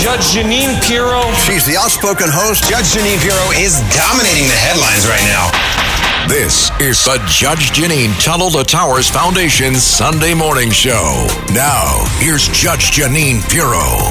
Judge Jeanine Pirro. She's the outspoken host. Judge Jeanine Pirro is dominating the headlines right now. This is the Judge Jeanine Tunnel to Towers Foundation Sunday morning show. Now, here's Judge Jeanine Pirro.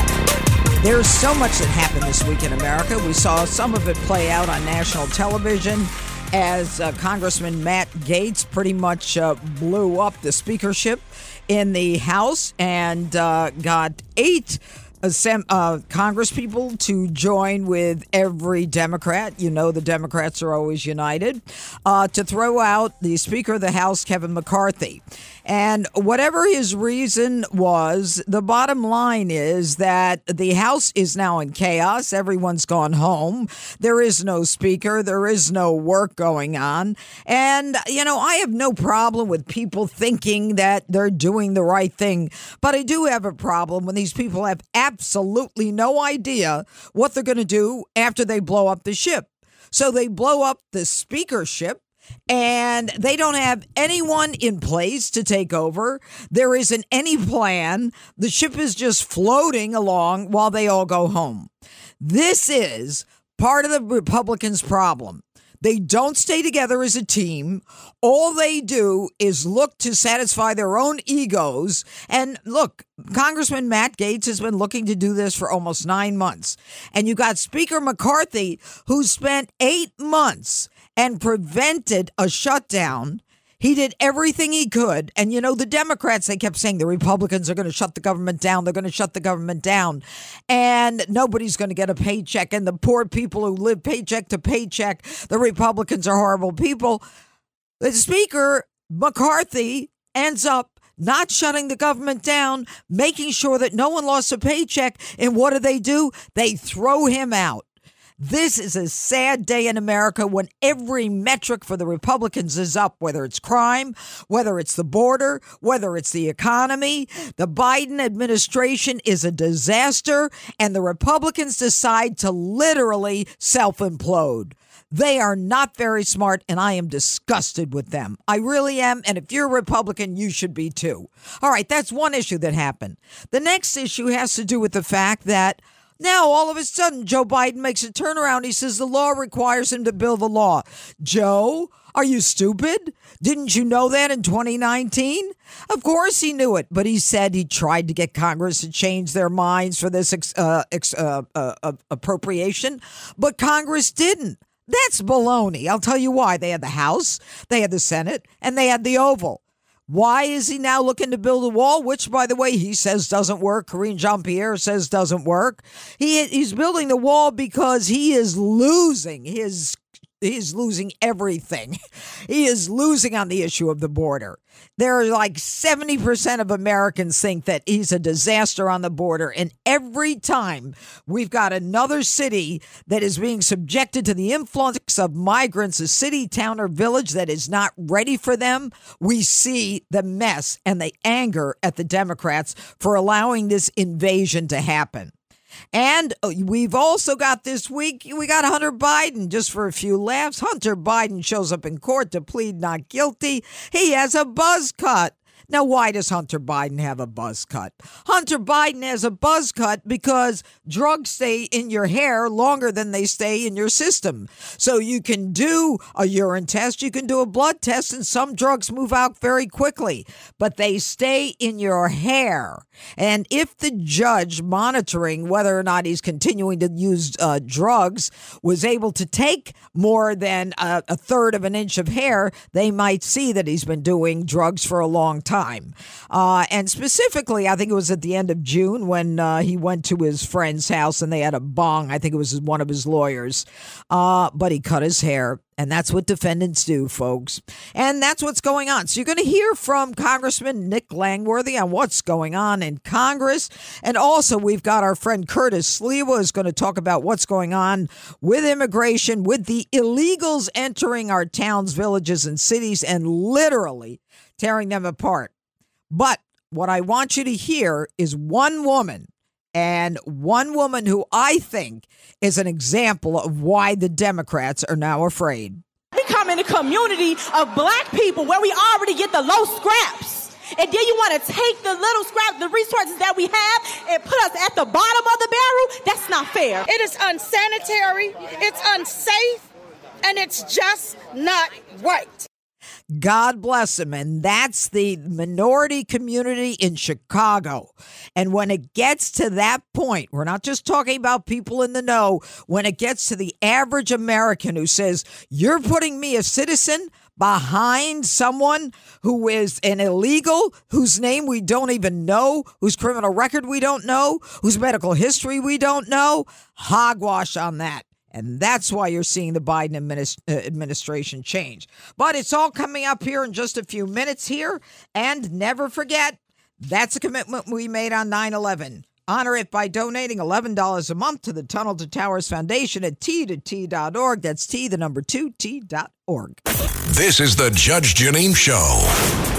There's so much that happened this week in America. We saw some of it play out on national television as uh, Congressman Matt Gaetz pretty much uh, blew up the speakership in the House and uh, got eight Sem- uh, Congress people to join with every Democrat. You know, the Democrats are always united uh, to throw out the Speaker of the House, Kevin McCarthy. And whatever his reason was, the bottom line is that the House is now in chaos. Everyone's gone home. There is no speaker. There is no work going on. And, you know, I have no problem with people thinking that they're doing the right thing. But I do have a problem when these people have absolutely no idea what they're going to do after they blow up the ship. So they blow up the speakership and they don't have anyone in place to take over. There isn't any plan. The ship is just floating along while they all go home. This is part of the Republicans' problem. They don't stay together as a team. All they do is look to satisfy their own egos. And look, Congressman Matt Gaetz has been looking to do this for almost nine months. And you got Speaker McCarthy, who spent eight months and prevented a shutdown. He did everything he could. And, you know, the Democrats, they kept saying the Republicans are going to shut the government down. They're going to shut the government down. And nobody's going to get a paycheck. And the poor people who live paycheck to paycheck, the Republicans are horrible people. The Speaker, McCarthy, ends up not shutting the government down, making sure that no one lost a paycheck. And what do they do? They throw him out. This is a sad day in America when every metric for the Republicans is up, whether it's crime, whether it's the border, whether it's the economy. The Biden administration is a disaster, and the Republicans decide to literally self implode. They are not very smart, and I am disgusted with them. I really am. And if you're a Republican, you should be too. All right, that's one issue that happened. The next issue has to do with the fact that now, all of a sudden, Joe Biden makes a turnaround. He says the law requires him to build the law. Joe, are you stupid? Didn't you know that in 2019? Of course he knew it, but he said he tried to get Congress to change their minds for this uh, uh, uh, uh, appropriation, but Congress didn't. That's baloney. I'll tell you why. They had the House, they had the Senate, and they had the Oval. Why is he now looking to build a wall? Which, by the way, he says doesn't work. Karine Jean Pierre says doesn't work. He he's building the wall because he is losing his he's losing everything. He is losing on the issue of the border. There are like 70% of Americans think that he's a disaster on the border. And every time we've got another city that is being subjected to the influx of migrants, a city, town, or village that is not ready for them, we see the mess and the anger at the Democrats for allowing this invasion to happen. And uh, we've also got this week, we got Hunter Biden just for a few laughs. Hunter Biden shows up in court to plead not guilty. He has a buzz cut. Now, why does Hunter Biden have a buzz cut? Hunter Biden has a buzz cut because drugs stay in your hair longer than they stay in your system. So you can do a urine test, you can do a blood test, and some drugs move out very quickly, but they stay in your hair. And if the judge monitoring whether or not he's continuing to use uh, drugs was able to take more than a, a third of an inch of hair, they might see that he's been doing drugs for a long time time. Uh, and specifically, I think it was at the end of June when uh, he went to his friend's house and they had a bong. I think it was one of his lawyers. Uh, but he cut his hair. And that's what defendants do, folks. And that's what's going on. So you're going to hear from Congressman Nick Langworthy on what's going on in Congress. And also, we've got our friend Curtis Sliwa is going to talk about what's going on with immigration, with the illegals entering our towns, villages, and cities and literally tearing them apart. But what I want you to hear is one woman and one woman who I think is an example of why the Democrats are now afraid. We come in a community of black people where we already get the low scraps. And then you want to take the little scrap, the resources that we have, and put us at the bottom of the barrel? That's not fair. It is unsanitary, it's unsafe, and it's just not right. God bless him. And that's the minority community in Chicago. And when it gets to that point, we're not just talking about people in the know, when it gets to the average American who says, You're putting me, a citizen, behind someone who is an illegal, whose name we don't even know, whose criminal record we don't know, whose medical history we don't know, hogwash on that. And that's why you're seeing the Biden uh, administration change. But it's all coming up here in just a few minutes here. And never forget, that's a commitment we made on 9 11. Honor it by donating $11 a month to the Tunnel to Towers Foundation at t2t.org. That's T, the number two, t.org. This is the Judge Jeanine Show.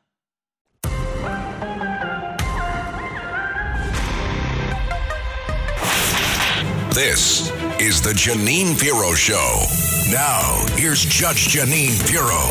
This is the Jeanine Pirro Show. Now, here's Judge Jeanine Pirro.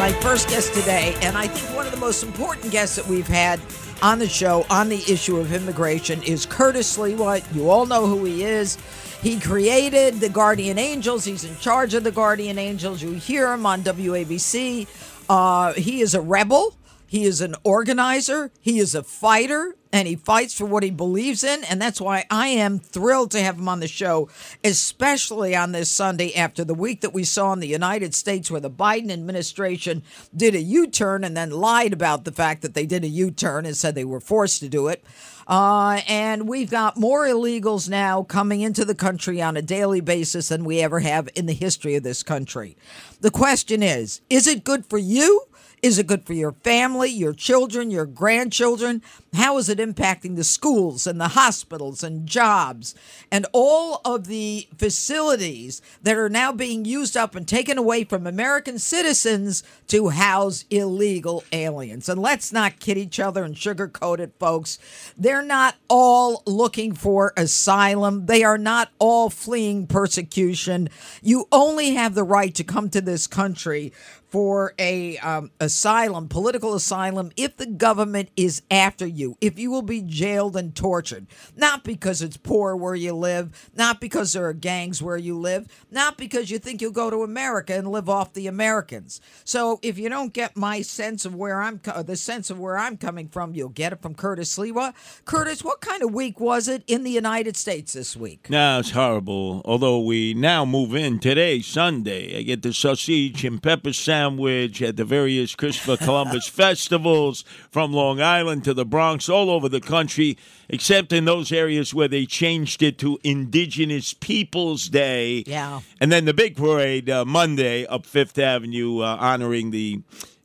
My first guest today, and I think one of the most important guests that we've had on the show on the issue of immigration is Curtis Sliwa. You all know who he is. He created the Guardian Angels. He's in charge of the Guardian Angels. You hear him on WABC. Uh, he is a rebel. He is an organizer. He is a fighter and he fights for what he believes in. And that's why I am thrilled to have him on the show, especially on this Sunday after the week that we saw in the United States where the Biden administration did a U turn and then lied about the fact that they did a U turn and said they were forced to do it. Uh, and we've got more illegals now coming into the country on a daily basis than we ever have in the history of this country. The question is is it good for you? Is it good for your family, your children, your grandchildren? How is it impacting the schools and the hospitals and jobs and all of the facilities that are now being used up and taken away from American citizens to house illegal aliens? And let's not kid each other and sugarcoat it, folks. They're not all looking for asylum, they are not all fleeing persecution. You only have the right to come to this country for a um, asylum, political asylum, if the government is after you, if you will be jailed and tortured, not because it's poor where you live, not because there are gangs where you live, not because you think you'll go to America and live off the Americans. So if you don't get my sense of where I'm, the sense of where I'm coming from, you'll get it from Curtis Sliwa. Curtis, what kind of week was it in the United States this week? No, it's horrible. Although we now move in today, Sunday. I get the sausage and pepper sandwich at the various Christopher Columbus festivals from Long Island to the Bronx, all over the country, except in those areas where they changed it to Indigenous Peoples Day. Yeah. And then the big parade uh, Monday up Fifth Avenue, uh, honoring the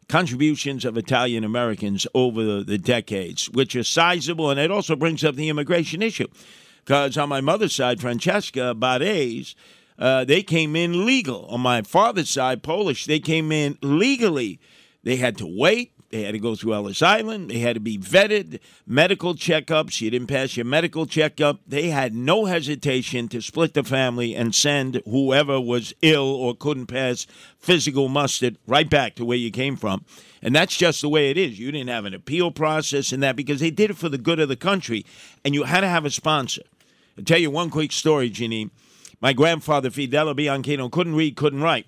contributions of Italian Americans over the, the decades, which are sizable, and it also brings up the immigration issue. Because on my mother's side, Francesca Bades, uh, they came in legal. On my father's side, Polish, they came in legally. They had to wait. They had to go through Ellis Island. They had to be vetted, medical checkups. You didn't pass your medical checkup. They had no hesitation to split the family and send whoever was ill or couldn't pass physical mustard right back to where you came from. And that's just the way it is. You didn't have an appeal process and that because they did it for the good of the country. And you had to have a sponsor. I'll tell you one quick story, Jeanine. My grandfather, Fidel Bianchino, couldn't read, couldn't write.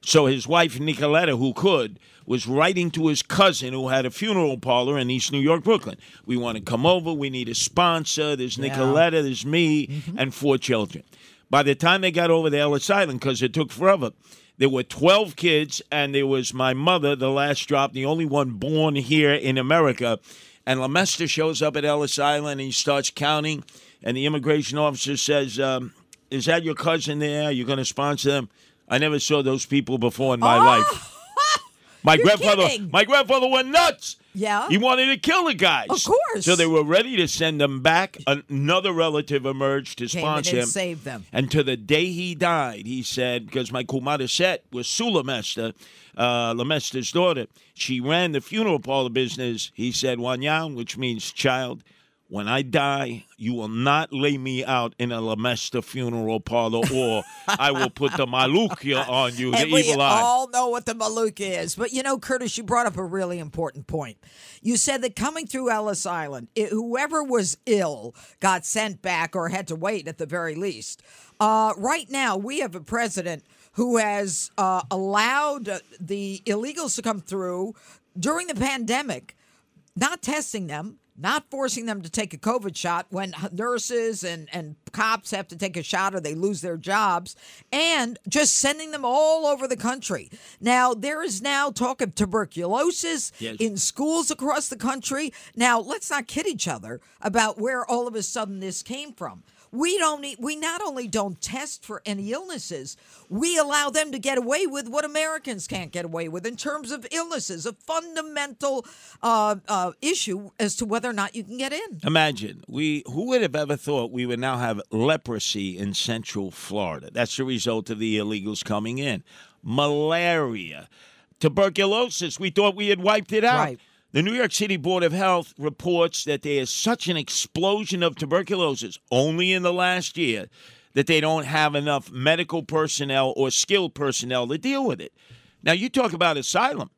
So his wife, Nicoletta, who could, was writing to his cousin who had a funeral parlor in East New York, Brooklyn. We want to come over. We need a sponsor. There's Nicoletta, there's me, and four children. By the time they got over to Ellis Island, because it took forever, there were 12 kids, and there was my mother, the last drop, the only one born here in America. And Lemester shows up at Ellis Island and he starts counting. And the immigration officer says, um, Is that your cousin there? You're going to sponsor them? I never saw those people before in my life. My You're grandfather, kidding. my grandfather went nuts. Yeah? he wanted to kill the guys. Of course. So they were ready to send them back. Another relative emerged to Came sponsor him. saved them. And to the day he died, he said, because my kumada set was Sue Lemester, uh, Lemester's daughter. She ran the funeral parlor business. He said, Wanyang, which means child. When I die, you will not lay me out in a Lemester funeral parlor, or I will put the malukia on you, the we evil eye. all know what the Maluka is. But you know, Curtis, you brought up a really important point. You said that coming through Ellis Island, it, whoever was ill got sent back or had to wait at the very least. Uh, right now, we have a president who has uh, allowed the illegals to come through during the pandemic not testing them, not forcing them to take a COVID shot when nurses and, and cops have to take a shot or they lose their jobs, and just sending them all over the country. Now, there is now talk of tuberculosis Yes. in schools across the country. Now, let's not kid each other about where all of a sudden this came from. We don't. We not only don't test for any illnesses, we allow them to get away with what Americans can't get away with in terms of illnesses. A fundamental uh, uh, issue as to whether or not you can get in. Imagine we who would have ever thought we would now have leprosy in Central Florida. That's the result of the illegals coming in. Malaria, tuberculosis. We thought we had wiped it out. Right. The New York City Board of Health reports that there is such an explosion of tuberculosis only in the last year that they don't have enough medical personnel or skilled personnel to deal with it. Now, you talk about asylum.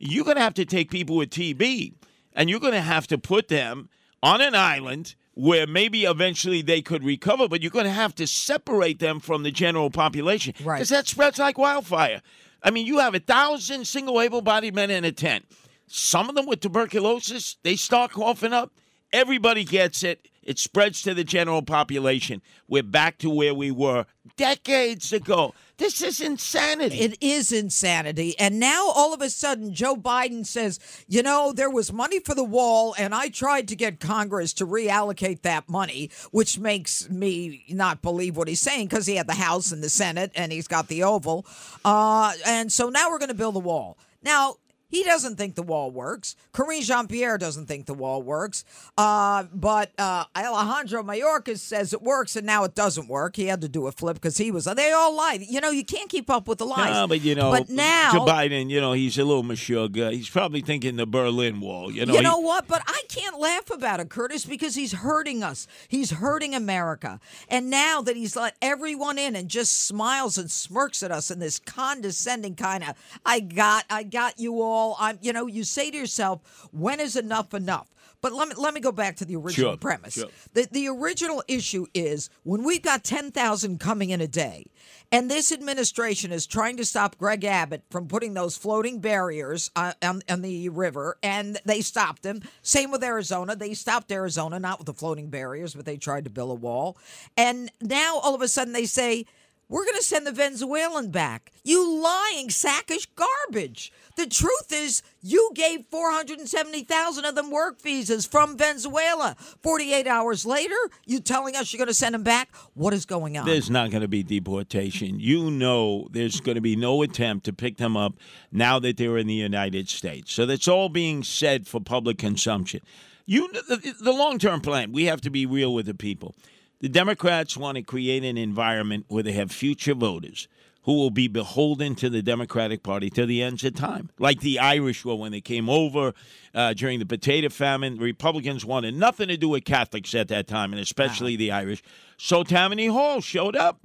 You're going to have to take people with TB and you're going to have to put them on an island where maybe eventually they could recover, but you're going to have to separate them from the general population. Right. Because that spreads like wildfire. I mean, you have a thousand single able bodied men in a tent. Some of them with tuberculosis, they start coughing up. Everybody gets it. It spreads to the general population. We're back to where we were decades ago. This is insanity. It is insanity. And now all of a sudden, Joe Biden says, you know, there was money for the wall, and I tried to get Congress to reallocate that money, which makes me not believe what he's saying because he had the House and the Senate and he's got the Oval. Uh, and so now we're going to build a wall. Now, he doesn't think the wall works. Karine Jean Pierre doesn't think the wall works. Uh, but uh, Alejandro Mayorkas says it works, and now it doesn't work. He had to do a flip because he was. They all lied. You know, you can't keep up with the lies. No, but you know, But now, Joe Biden, you know, he's a little meshuggah. He's probably thinking the Berlin Wall. You know, you he- know what? But I can't laugh about it, Curtis, because he's hurting us. He's hurting America. And now that he's let everyone in and just smiles and smirks at us in this condescending kind of, I got, I got you all. I'm, you know, you say to yourself, when is enough enough? But let me let me go back to the original Sure, premise. sure. The the original issue is when we've got ten thousand coming in a day, and this administration is trying to stop Greg Abbott from putting those floating barriers uh, on, on the river, and they stopped him. Same with Arizona; they stopped Arizona, not with the floating barriers, but they tried to build a wall. And now all of a sudden they say. We're going to send the Venezuelan back. You lying sackish garbage. The truth is, you gave 470,000 of them work visas from Venezuela. 48 hours later, you telling us you're going to send them back? What is going on? There's not going to be deportation. You know, there's going to be no attempt to pick them up now that they're in the United States. So that's all being said for public consumption. You, the, the long-term plan. We have to be real with the people. The Democrats want to create an environment where they have future voters who will be beholden to the Democratic Party to the ends of time. Like the Irish were when they came over uh, during the potato famine. Republicans wanted nothing to do with Catholics at that time, and especially the Irish. So Tammany Hall showed up.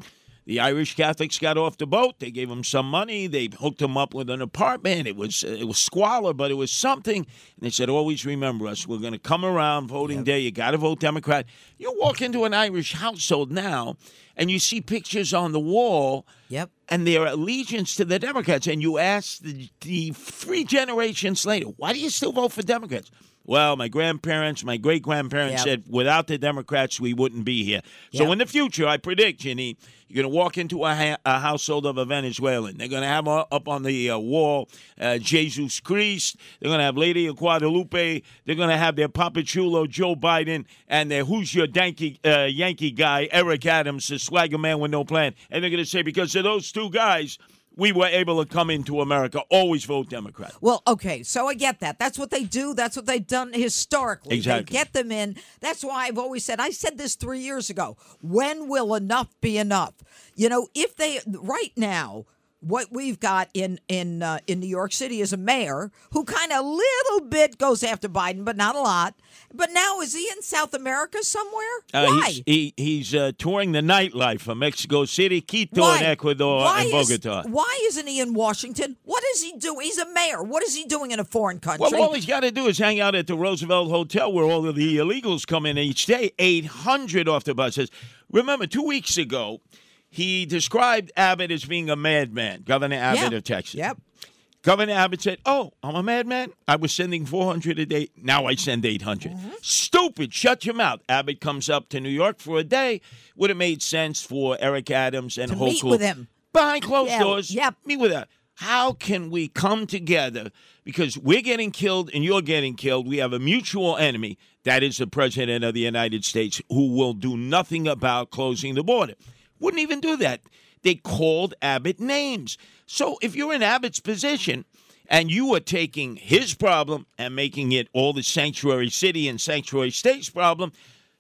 The Irish Catholics got off the boat. They gave him some money. They hooked him up with an apartment. It was it was squalor, but it was something. And they said, "Always remember us. We're going to come around voting day. You got to vote Democrat." You walk into an Irish household now, and you see pictures on the wall. Yep. And their allegiance to the Democrats, and you ask the, the three generations later, why do you still vote for Democrats? Well, my grandparents, my great grandparents Yep. said without the Democrats, we wouldn't be here. So Yep. in the future, I predict, Ginny, you're going to walk into a, ha- a household of a Venezuelan. They're going to have uh, up on the uh, wall uh, Jesus Christ. They're going to have Lady of Guadalupe. They're going to have their Papa Chulo, Joe Biden, and their Who's Your Yankee, uh, Yankee guy, Eric Adams, the swagger man with no plan. And they're going to say, because of those two guys, we were able to come into America. Always vote Democrat. Well, okay, so I get that. That's what they do. That's what they've done historically. Exactly. They get them in. That's why I've always said, I said this three years ago. When will enough be enough? You know, if they, right now, what we've got in in uh, in New York City is a mayor who kind of a little bit goes after Biden, but not a lot. But now is he in South America somewhere? Uh, Why? He's, he, he's uh, touring the nightlife of Mexico City, Quito, Why? and Ecuador, why and is- Bogota. why isn't he in Washington? What is he doing? He's a mayor. What is he doing in a foreign country? Well, all he's got to do is hang out at the Roosevelt Hotel where all of the illegals come in each day, 800 off the buses. Remember, two weeks ago, he described Abbott as being a madman, Governor Abbott Yeah. of Texas. Yep. Governor Abbott said, Oh, I'm a madman. I was sending 400 a day. Now I send 800. Mm-hmm. Stupid. Shut your mouth. Abbott comes up to New York for a day. Would have made sense for Eric Adams and To Hochul. meet with him. Behind closed Yeah, doors. yep. Meet with that. How can we come together? Because we're getting killed and you're getting killed. We have a mutual enemy. That is the President of the United States who will do nothing about closing the border. Wouldn't even do that. They called Abbott names. So if you're in Abbott's position and you are taking his problem and making it all the sanctuary city and sanctuary states problem,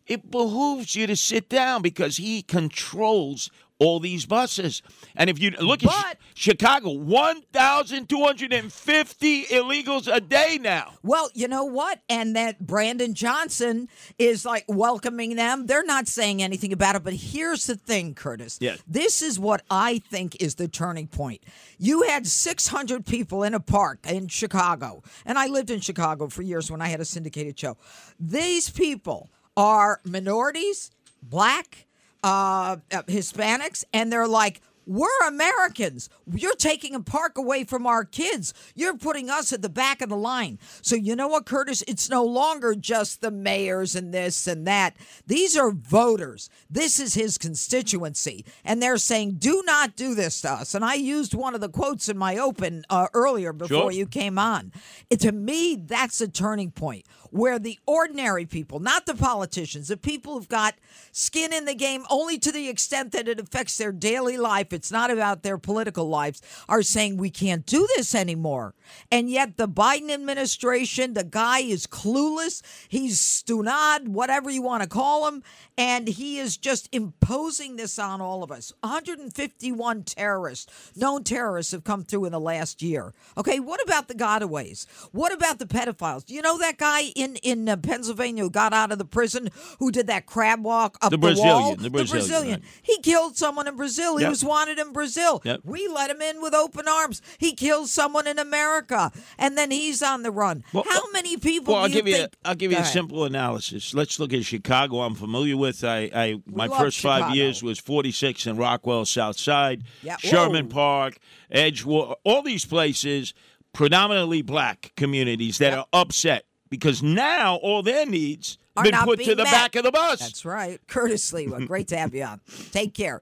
it behooves you to sit down because he controls all these buses. And if you look at But- Chi- Chicago, 1,250 illegals a day now. Well, you know what? And that Brandon Johnson is like welcoming them. They're not saying anything about it. But here's the thing, Curtis. Yes. This is what I think is the turning point. You had 600 people in a park in Chicago. And I lived in Chicago for years when I had a syndicated show. These people are minorities, black, uh, uh, Hispanics, and they're like, we're Americans. You're taking a park away from our kids. You're putting us at the back of the line. So, you know what, Curtis? It's no longer just the mayors and this and that. These are voters. This is his constituency. And they're saying, do not do this to us. And I used one of the quotes in my open uh, earlier before Sure. you came on. It, to me, that's a turning point where the ordinary people, not the politicians, the people who've got skin in the game only to the extent that it affects their daily life, it's not about their political lives, are saying we can't do this anymore. And yet the Biden administration, the guy is clueless. He's stunad, whatever you want to call him. And he is just imposing this on all of us. 151 terrorists, known terrorists, have come through in the last year. Okay, what about the gotaways? What about the pedophiles? Do you know that guy in in uh, Pennsylvania who got out of the prison who did that crab walk up The the, Brazilian, wall? the Brazilian, right. He killed someone in Brazil. He Yep. was wanted in Brazil. Yep. We let him in with open arms. He killed someone in America, and then he's on the run. Well, How many people? Well, I'll give you. think- A, I'll give Go a ahead. simple analysis. Let's look at Chicago. I'm familiar with. I, I my first five years was 46 in Rockwell, South Side, Yeah. Sherman Whoa. Park, Edgewater. All these places, predominantly black communities that are upset because now all their needs Are been put to the met. back of the bus. That's right. Curtis Sliwa, great to have you on. Take care.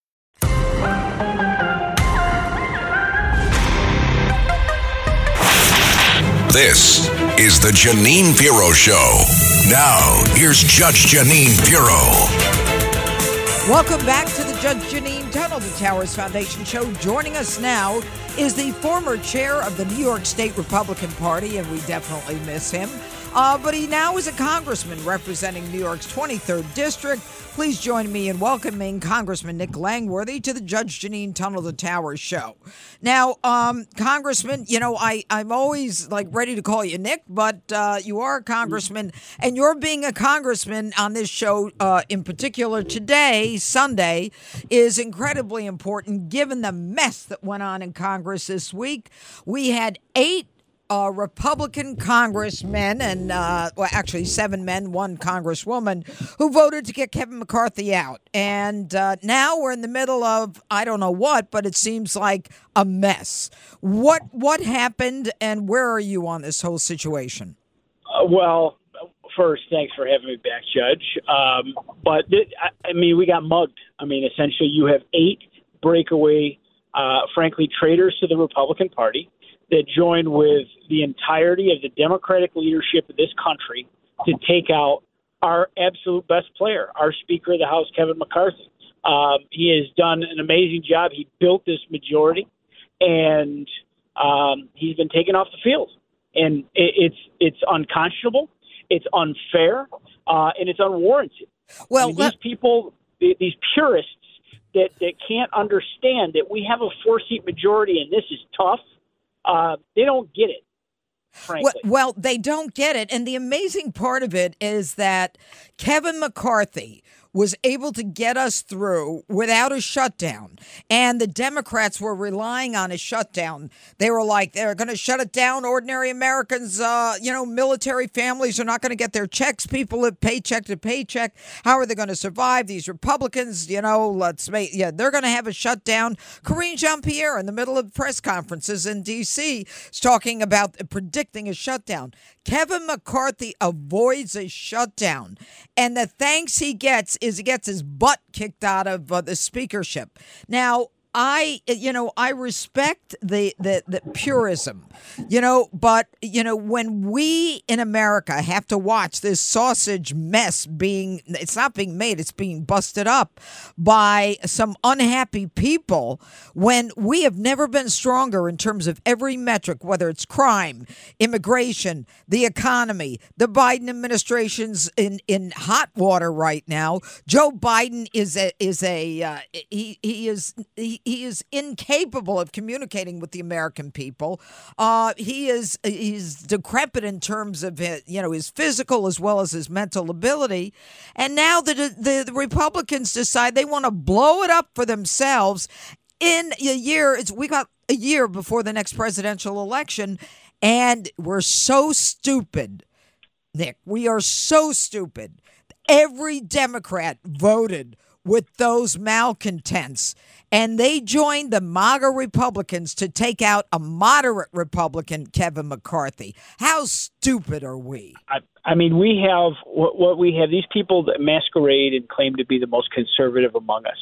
This is the Jeanine Pirro Show. Now, here's Judge Jeanine Pirro. Welcome back to the Judge Jeanine Tunnel the Towers Foundation Show. Joining us now is the former chair of the New York State Republican Party, and we definitely miss him. Uh, but he now is a congressman representing New York's 23rd District. Please join me in welcoming Congressman Nick Langworthy to the Judge Jeanine Tunnel to Towers show. Now, um, Congressman, you know, I, I'm always like ready to call you Nick, but uh, you are a congressman, and you're being a congressman on this show uh, in particular today, Sunday, is incredibly important given the mess that went on in Congress this week. We had eight uh, Republican congressmen and, uh, well, actually seven men, one congresswoman, who voted to get Kevin McCarthy out. And uh, now we're in the middle of I don't know what, but it seems like a mess. What what happened, and where are you on this whole situation? Uh, well, first, thanks for having me back, Judge. Um, but th- I, I mean, we got mugged. I mean, essentially, you have eight breakaway, uh, frankly, traitors to the Republican Party that joined with the entirety of the Democratic leadership of this country to take out our absolute best player, our Speaker of the House, Kevin McCarthy. Um, he has done an amazing job. He built this majority, and um, he's been taken off the field. And it, it's it's unconscionable, it's unfair, uh, and it's unwarranted. Well, I mean, these people, these purists that that can't understand that we have a four seat majority and this is tough uh, they don't get it. Well, well, they don't get it. And the amazing part of it is that Kevin McCarthy, was able to get us through without a shutdown. And the Democrats were relying on a shutdown. They were like, they're going to shut it down. Ordinary Americans, uh, you know, military families are not going to get their checks. People live paycheck to paycheck. How are they going to survive? These Republicans, you know, let's make, yeah, they're going to have a shutdown. Karine Jean Pierre, in the middle of press conferences in D.C., is talking about predicting a shutdown. Kevin McCarthy avoids a shutdown. And the thanks he gets is he gets his butt kicked out of uh, the speakership. Now, I, you know, I respect the, the the purism, you know, but you know when we in America have to watch this sausage mess being, it's not being made, it's being busted up by some unhappy people. When we have never been stronger in terms of every metric, whether it's crime, immigration, the economy, the Biden administration's in in hot water right now. Joe Biden is a is a uh, he he is he he is incapable of communicating with the American people. Uh, he is he's decrepit in terms of his, you know his physical as well as his mental ability. And now the the, the Republicans decide they want to blow it up for themselves. In a year, it's we got a year before the next presidential election, and we're so stupid, Nick. We are so stupid. Every Democrat voted with those malcontents and they joined the MAGA Republicans to take out a moderate Republican, Kevin McCarthy. How stupid are we? I, I mean, we have what, what we have. These people that masquerade and claim to be the most conservative among us.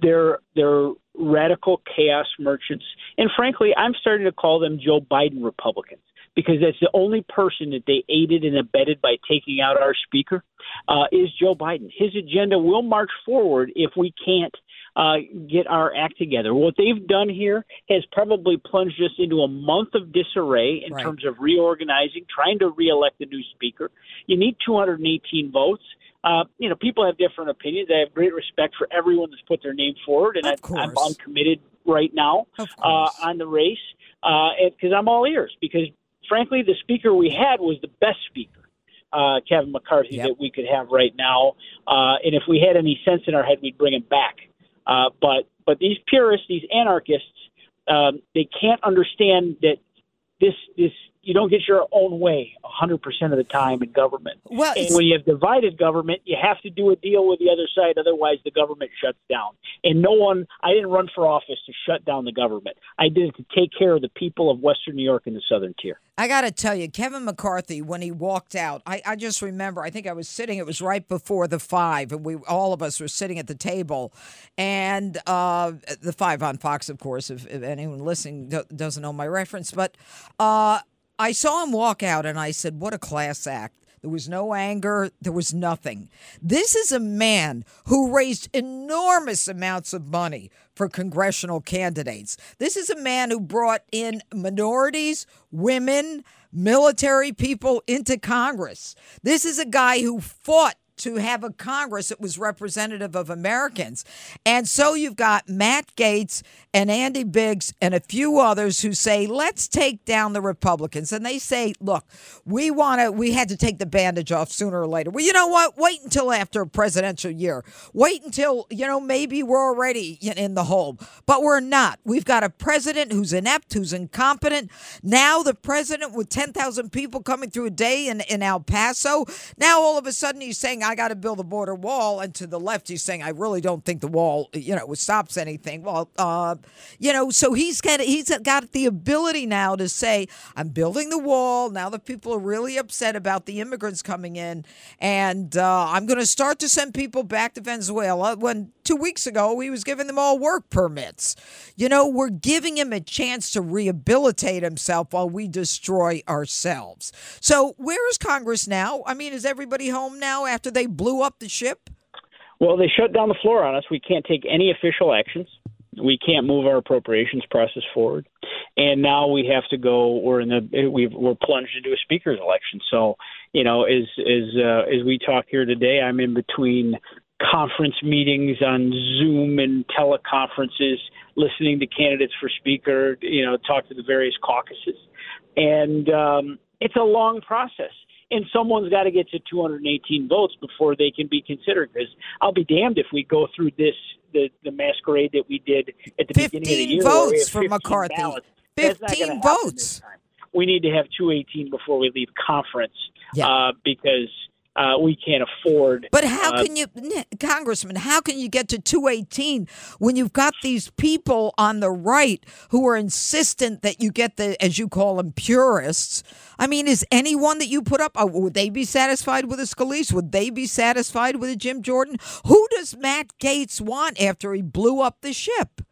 They're they're radical chaos merchants, and frankly, I'm starting to call them Joe Biden Republicans because that's the only person that they aided and abetted by taking out our speaker uh, is Joe Biden. His agenda will march forward if we can't uh, get our act together. What they've done here has probably plunged us into a month of disarray in right. terms of reorganizing, trying to reelect a new speaker. You need 218 votes. Uh, you know, people have different opinions. I have great respect for everyone that's put their name forward, and I, I'm uncommitted right now uh, on the race because uh, I'm all ears. Because frankly, the speaker we had was the best speaker. Uh, Kevin McCarthy yep. that we could have right now, uh, and if we had any sense in our head, we'd bring him back. Uh, but but these purists, these anarchists, um, they can't understand that this this you don't get your own way 100% of the time in government. Well, and when you have divided government, you have to do a deal with the other side, otherwise the government shuts down. And no one, I didn't run for office to shut down the government. I did it to take care of the people of Western New York and the Southern Tier. I got to tell you, Kevin McCarthy, when he walked out, I, I just remember, I think I was sitting, it was right before the five, and we all of us were sitting at the table. And uh, the five on Fox, of course, if, if anyone listening doesn't know my reference. But uh, I saw him walk out and I said, What a class act. There was no anger. There was nothing. This is a man who raised enormous amounts of money for congressional candidates. This is a man who brought in minorities, women, military people into Congress. This is a guy who fought to have a Congress that was representative of Americans. And so you've got Matt Gaetz and Andy Biggs and a few others who say, let's take down the Republicans. And they say, look, we want to, we had to take the bandage off sooner or later. Well, you know what? Wait until after a presidential year. Wait until, you know, maybe we're already in the hole. But we're not. We've got a president who's inept, who's incompetent. Now the president with 10,000 people coming through a day in, in El Paso. Now all of a sudden he's saying, I got to build a border wall. And to the left, he's saying, I really don't think the wall, you know, stops anything. Well, uh, you know, so he's got he's got the ability now to say, I'm building the wall. Now the people are really upset about the immigrants coming in, and uh, I'm going to start to send people back to Venezuela. When two weeks ago he was giving them all work permits. You know, we're giving him a chance to rehabilitate himself while we destroy ourselves. So where is Congress now? I mean, is everybody home now after they blew up the ship? Well, they shut down the floor on us. We can't take any official actions. We can't move our appropriations process forward, and now we have to go. We're in the we we're plunged into a speaker's election. So, you know, as as uh, as we talk here today, I'm in between conference meetings on Zoom and teleconferences, listening to candidates for speaker. You know, talk to the various caucuses, and um, it's a long process and someone's got to get to 218 votes before they can be considered. Because I'll be damned if we go through this the the masquerade that we did at the beginning of the year. votes for McCarthy. Ballots. 15 votes. We need to have 218 before we leave conference Yeah. uh, because uh, we can't afford. But how uh, can you, Congressman, how can you get to 218 when you've got these people on the right who are insistent that you get the, as you call them, purists? I mean, is anyone that you put up, uh, would they be satisfied with a Scalise? Would they be satisfied with a Jim Jordan? Who does Matt Gaetz want after he blew up the ship?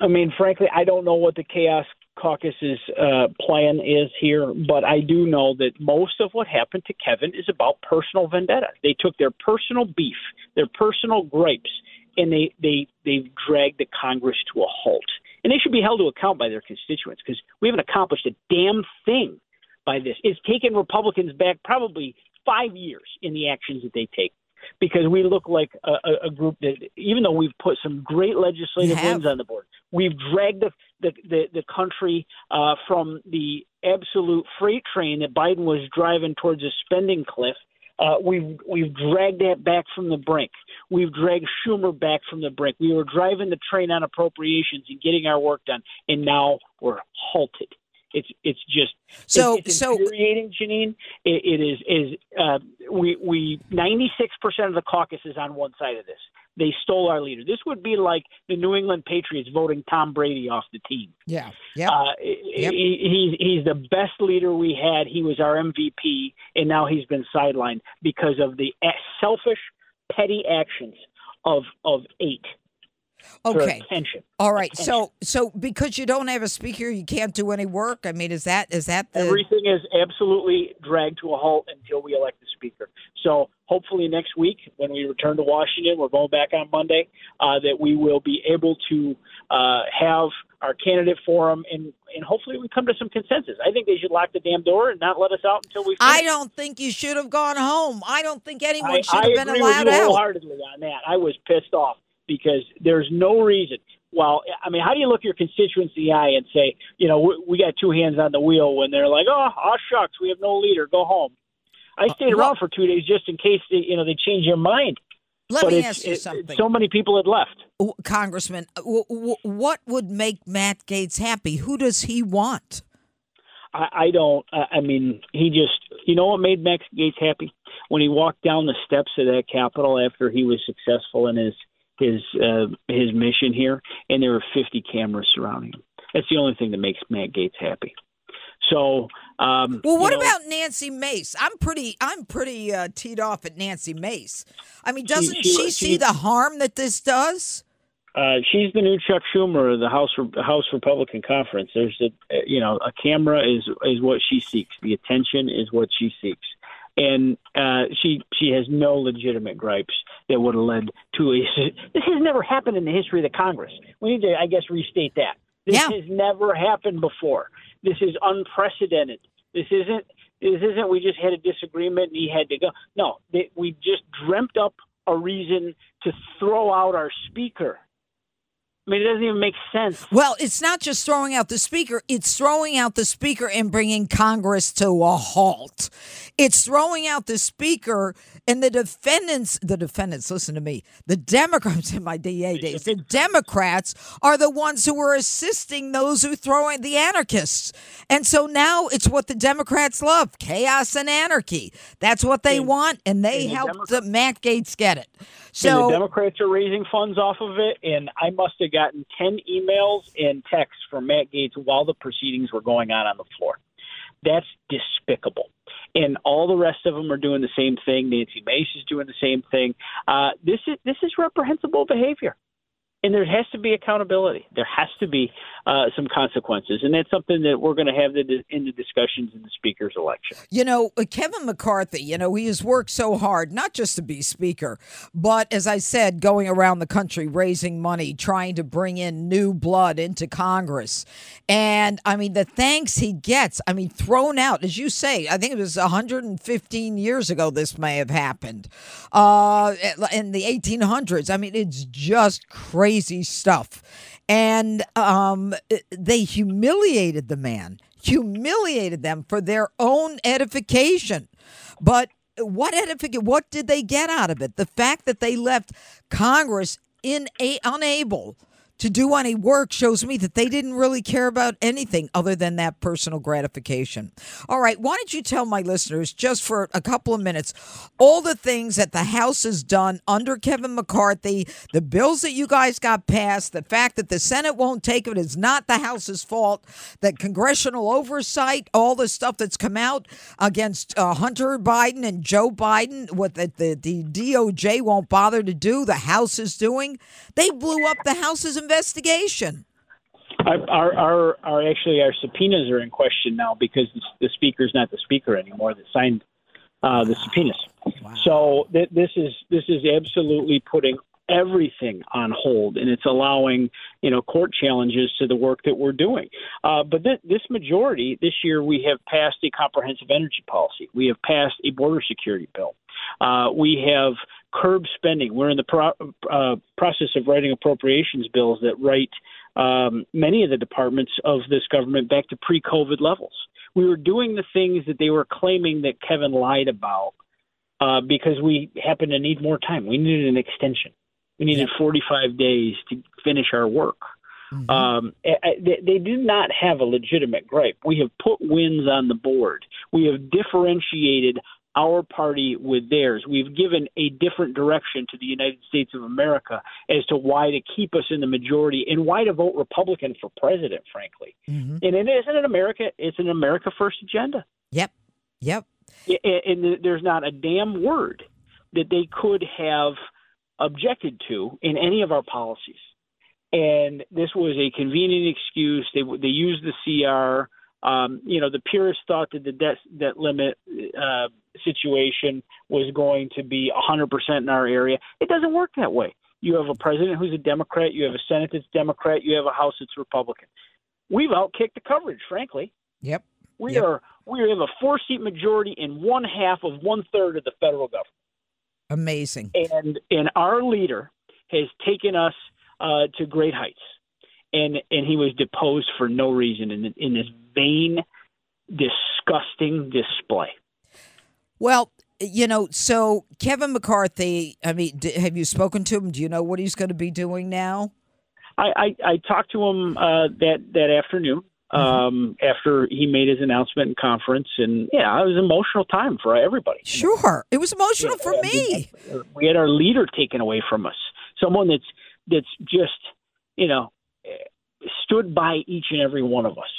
I mean, frankly, I don't know what the chaos caucus's uh, plan is here, but I do know that most of what happened to Kevin is about personal vendetta. They took their personal beef, their personal gripes, and they they they've dragged the Congress to a halt. And they should be held to account by their constituents because we haven't accomplished a damn thing by this. It's taken Republicans back probably five years in the actions that they take because we look like a, a, group that, even though we've put some great legislative wins on the board, we've dragged the the the, the country uh, from the absolute freight train that Biden was driving towards a spending cliff. Uh, we've we've dragged that back from the brink. We've dragged Schumer back from the brink. We were driving the train on appropriations and getting our work done, and now we're halted. It's it's just So- it's, it's so- infuriating, Jeanine. It, it is is uh, we we ninety six percent of the caucus is on one side of this. They stole our leader. This would be like the New England Patriots voting Tom Brady off the team. Yeah. yeah. Uh, Yep. he, he's he's the best leader we had. He was our MVP, and now he's been sidelined because of the selfish, petty actions of of eight. Okay. attention. All right. Attention. So, so because you don't have a speaker, you can't do any work. I mean, is that is that the? Everything is absolutely dragged to a halt until we elect the speaker. So hopefully next week, when we return to Washington, we're going back on Monday, uh, that we will be able to uh, have our candidate forum and and hopefully we come to some consensus. I think they should lock the damn door and not let us out until we. I don't think you should have gone home. I don't think anyone I, should I have been agree allowed with you out. wholeheartedly on that. I was pissed off because there's no reason. Well, I mean, how do you look your constituents in the eye and say, you know, we, we got two hands on the wheel when they're like, oh, oh shucks, we have no leader, go home. I stayed Uh, around for two days just in case they, you know they change their mind. Let but me ask you it- something. So many people had left. Congressman, w- w- what would make Matt Gaetz happy? Who does he want? I, I don't. I, I mean, he just. You know what made Matt Gaetz happy when he walked down the steps of that Capitol after he was successful in his his uh, his mission here, and there were 50 cameras surrounding him. That's the only thing that makes Matt Gaetz happy. So, um, Well, what you know, about Nancy Mace? I'm pretty, I'm pretty uh, teed off at Nancy Mace. I mean, doesn't she- she, see she- the harm that this does? Uh, she's the new Chuck Schumer of the House House Republican Conference. There's a you know a camera is is what she seeks. The attention is what she seeks, and uh, she she has no legitimate gripes that would have led to a. This has never happened in the history of the Congress. We need to, I guess, restate that. This Yeah. has never happened before. This is unprecedented. This isn't. This isn't. We just had a disagreement and he had to go. No, they, we just dreamt up a reason to throw out our speaker. I mean, it doesn't even make sense. Well, it's not just throwing out the speaker, it's throwing out the speaker and bringing Congress to a halt. It's throwing out the speaker and the defendants, the defendants, listen to me, the Democrats in my DA days, the Democrats are the ones who are assisting those who throw in the anarchists. And so now it's what the Democrats love chaos and anarchy. That's what they want, and they and the helped Democrats- Matt Gaetz get it. And So the Democrats are raising funds off of it, and I must have gotten 10 emails and texts from Matt Gaetz while the proceedings were going on on the floor. That's despicable. And all the rest of them are doing the same thing. Nancy Mace is doing the same thing. Uh, this is this is reprehensible behavior, and there has to be accountability. There has to be uh, some consequences, and that's something that we're going to have the, in the discussions in the speaker's election. You know, uh, Kevin McCarthy, you know, he has worked so hard, not just to be speaker, but as I said, going around the country raising money, trying to bring in new blood into Congress. And I mean, the thanks he gets, I mean, thrown out, as you say, I think it was 115 years ago this may have happened uh, in the 1800s. I mean, it's just crazy stuff. And um, they humiliated the man, humiliated them for their own edification. But what edification? What did they get out of it? The fact that they left Congress in a, unable to do any work shows me that they didn't really care about anything other than that personal gratification. All right, why don't you tell my listeners just for a couple of minutes all the things that the House has done under Kevin McCarthy, the bills that you guys got passed, the fact that the Senate won't take it is not the House's fault, that congressional oversight, all the stuff that's come out against uh, Hunter Biden and Joe Biden, what the, the, the DOJ won't bother to do, the House is doing. They blew up the House's investigation. Our, our, our, our actually our subpoenas are in question now because the, the is not the speaker anymore that signed uh, the subpoenas. So th- this is this is absolutely putting everything on hold, and it's allowing you know court challenges to the work that we're doing. Uh, but th- this majority this year, we have passed a comprehensive energy policy. We have passed a border security bill. Uh, we have curb spending. We're in the pro- uh, process of writing appropriations bills that write um, many of the departments of this government back to pre-COVID levels. We were doing the things that they were claiming that Kevin lied about uh, because we happen to need more time. We needed an extension. We needed 45 days to finish our work. Um, I- I- they, they do not have a legitimate gripe. We have put wins on the board. We have differentiated our party with theirs. We've given a different direction to the United States of America as to why to keep us in the majority and why to vote Republican for president, frankly. Mm-hmm. And it isn't an America, it's an America First agenda. Yep. Yep. And there's not a damn word that they could have objected to in any of our policies. And this was a convenient excuse. They they used the CR. Um, you know, the purists thought that the debt debt limit uh, situation was going to be 100% in our area. It doesn't work that way. You have a president who's a Democrat. You have a Senate that's Democrat. You have a House that's Republican. We've outkicked the coverage, frankly. Yep. We Yep. are we have a four seat majority in one half of one third of the federal government, Amazing. and and our leader has taken us uh, to great heights, and and he was deposed for no reason in in this vain, disgusting display. Well, you know, so Kevin McCarthy, I mean, d- have you spoken to him? Do you know what he's going to be doing now? I I, I talked to him uh, that that afternoon. Um, after he made his announcement in conference, and yeah, it was an emotional time for everybody. Sure. It was emotional for Yeah, me. we had our leader taken away from us. Someone that's that's just you know stood by each and every one of us,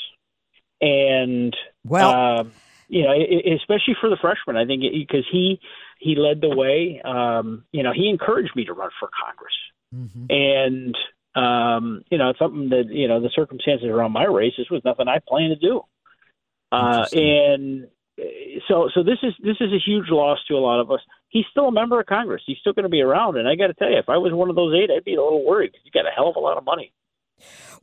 and Well- um, you know, especially for the freshman, I think because he he led the way. Um, you know, he encouraged me to run for Congress, and Um, you know, it's something that you know the circumstances around my race. This was nothing I planned to do, uh, and so so this is this is a huge loss to a lot of us. He's still a member of Congress. He's still going to be around, and I got to tell you, if I was one of those eight, I'd be a little worried. He's got a hell of a lot of money.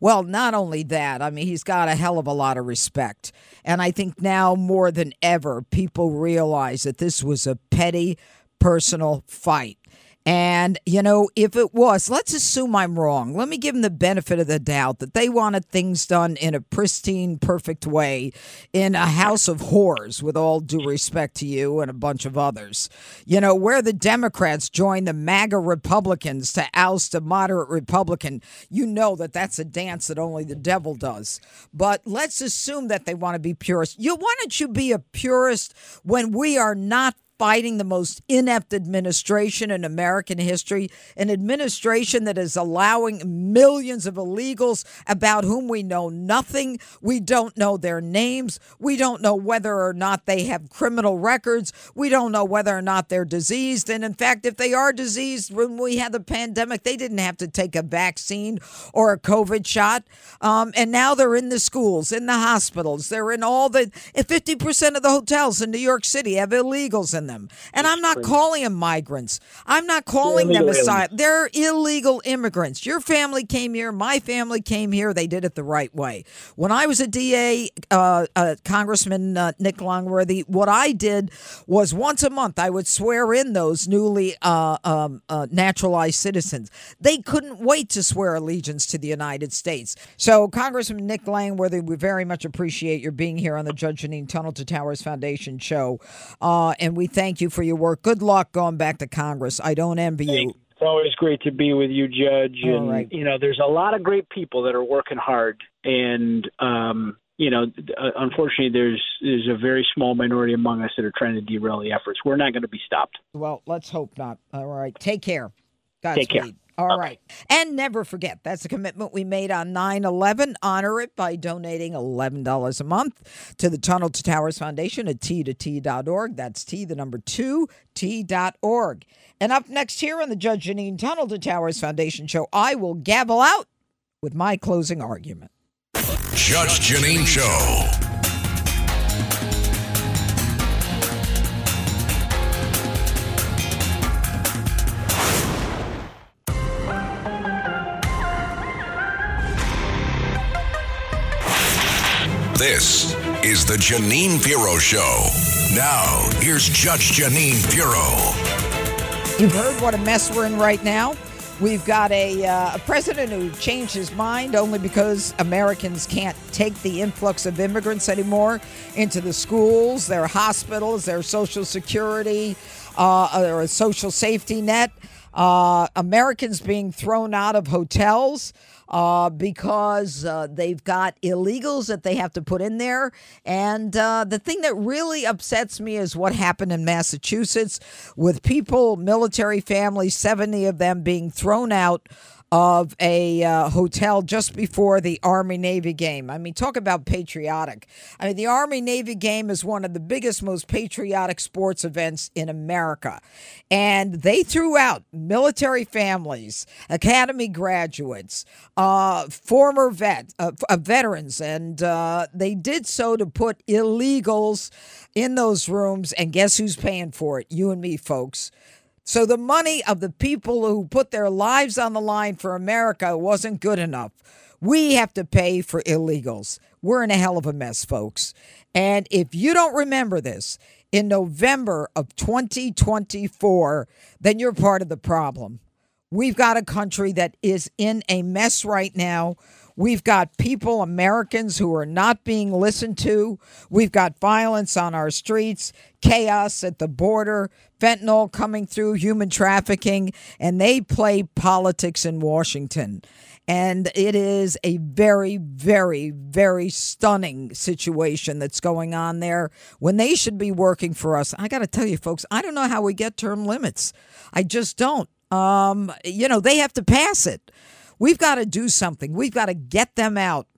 Well, not only that, I mean, he's got a hell of a lot of respect. And I think now more than ever, people realize that this was a petty personal fight. And, you know, if it was, let's assume I'm wrong. Let me give them the benefit of the doubt that they wanted things done in a pristine, perfect way in a house of horrors, with all due respect to you and a bunch of others. You know, where the Democrats join the MAGA Republicans to oust a moderate Republican, you know that that's a dance that only the devil does. But let's assume that they want to be purists. You, why don't you be a purist when we are not fighting the most inept administration in American history, an administration that is allowing millions of illegals about whom we know nothing. We don't know their names. We don't know whether or not they have criminal records. We don't know whether or not they're diseased. And in fact, if they are diseased, when we had the pandemic, they didn't have to take a vaccine or a COVID shot. Um, and now they're in the schools, in the hospitals, they're in all the 50% of the hotels in New York City have illegals in them them. And I'm not calling them migrants. I'm not calling them asylum. They're illegal immigrants. Your family came here. My family came here. They did it the right way. When I was a DA, uh, uh, Congressman uh, Nick Langworthy, what I did was once a month I would swear in those newly uh, um, uh, naturalized citizens. They couldn't wait to swear allegiance to the United States. So, Congressman Nick Langworthy, we very much appreciate your being here on the Judge Jeanine Tunnel to Towers Foundation show. Uh, and we thank thank you for your work. Good luck going back to Congress. I don't envy you. It's always great to be with you, Judge. And right. you know, there's a lot of great people that are working hard, and um, you know, uh, unfortunately, there's there's a very small minority among us that are trying to derail the efforts. We're not going to be stopped. Well, let's hope not. All right, take care. Godspeed. Take care. All right. And never forget, that's a commitment we made on 9 11. Honor it by donating $11 a month to the Tunnel to Towers Foundation at t2t.org. That's T, the number two, t.org. And up next here on the Judge Jeanine Tunnel to Towers Foundation show, I will gavel out with my closing argument. Judge Jeanine Show. This is the Jeanine Pirro Show. Now, here's Judge Jeanine Pirro. You've heard what a mess we're in right now. We've got a, uh, a president who changed his mind only because Americans can't take the influx of immigrants anymore into the schools, their hospitals, their social security, uh, or a social safety net. Uh, Americans being thrown out of hotels uh, because uh, they've got illegals that they have to put in there. And uh, the thing that really upsets me is what happened in Massachusetts with people, military families, 70 of them being thrown out of a uh, hotel just before the Army Navy game. I mean, talk about patriotic. I mean, the Army Navy game is one of the biggest, most patriotic sports events in America. And they threw out military families, academy graduates, uh, former vet, uh, uh veterans, and uh, they did so to put illegals in those rooms. And guess who's paying for it? You and me, folks. So the money of the people who put their lives on the line for America wasn't good enough. We have to pay for illegals. We're in a hell of a mess, folks. And if you don't remember this, in November of 2024, then you're part of the problem. We've got a country that is in a mess right now We've got people, Americans, who are not being listened to. We've got violence on our streets, chaos at the border, fentanyl coming through, human trafficking, and they play politics in Washington. And it is a very, very, very stunning situation that's going on there when they should be working for us. I got to tell you, folks, I don't know how we get term limits. I just don't. Um, you know, they have to pass it. We've got to do something. We've got to get them out.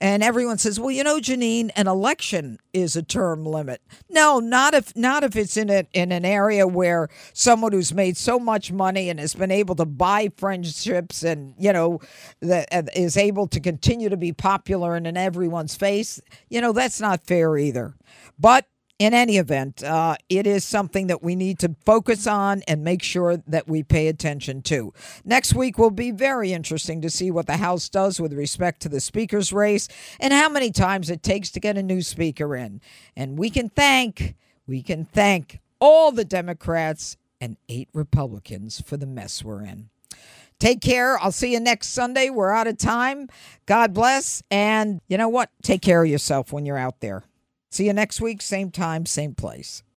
And everyone says, "Well, you know, Jeanine, an election is a term limit." No, not if not if it's in a, in an area where someone who's made so much money and has been able to buy friendships and you know that uh, is able to continue to be popular and in everyone's face. You know, that's not fair either. But in any event, uh, it is something that we need to focus on and make sure that we pay attention to. Next week will be very interesting to see what the House does with respect to the Speaker's race and how many times it takes to get a new Speaker in. And we can thank, we can thank all the Democrats and eight Republicans for the mess we're in. Take care. I'll see you next Sunday. We're out of time. God bless. And you know what? Take care of yourself when you're out there. See you next week, same time, same place.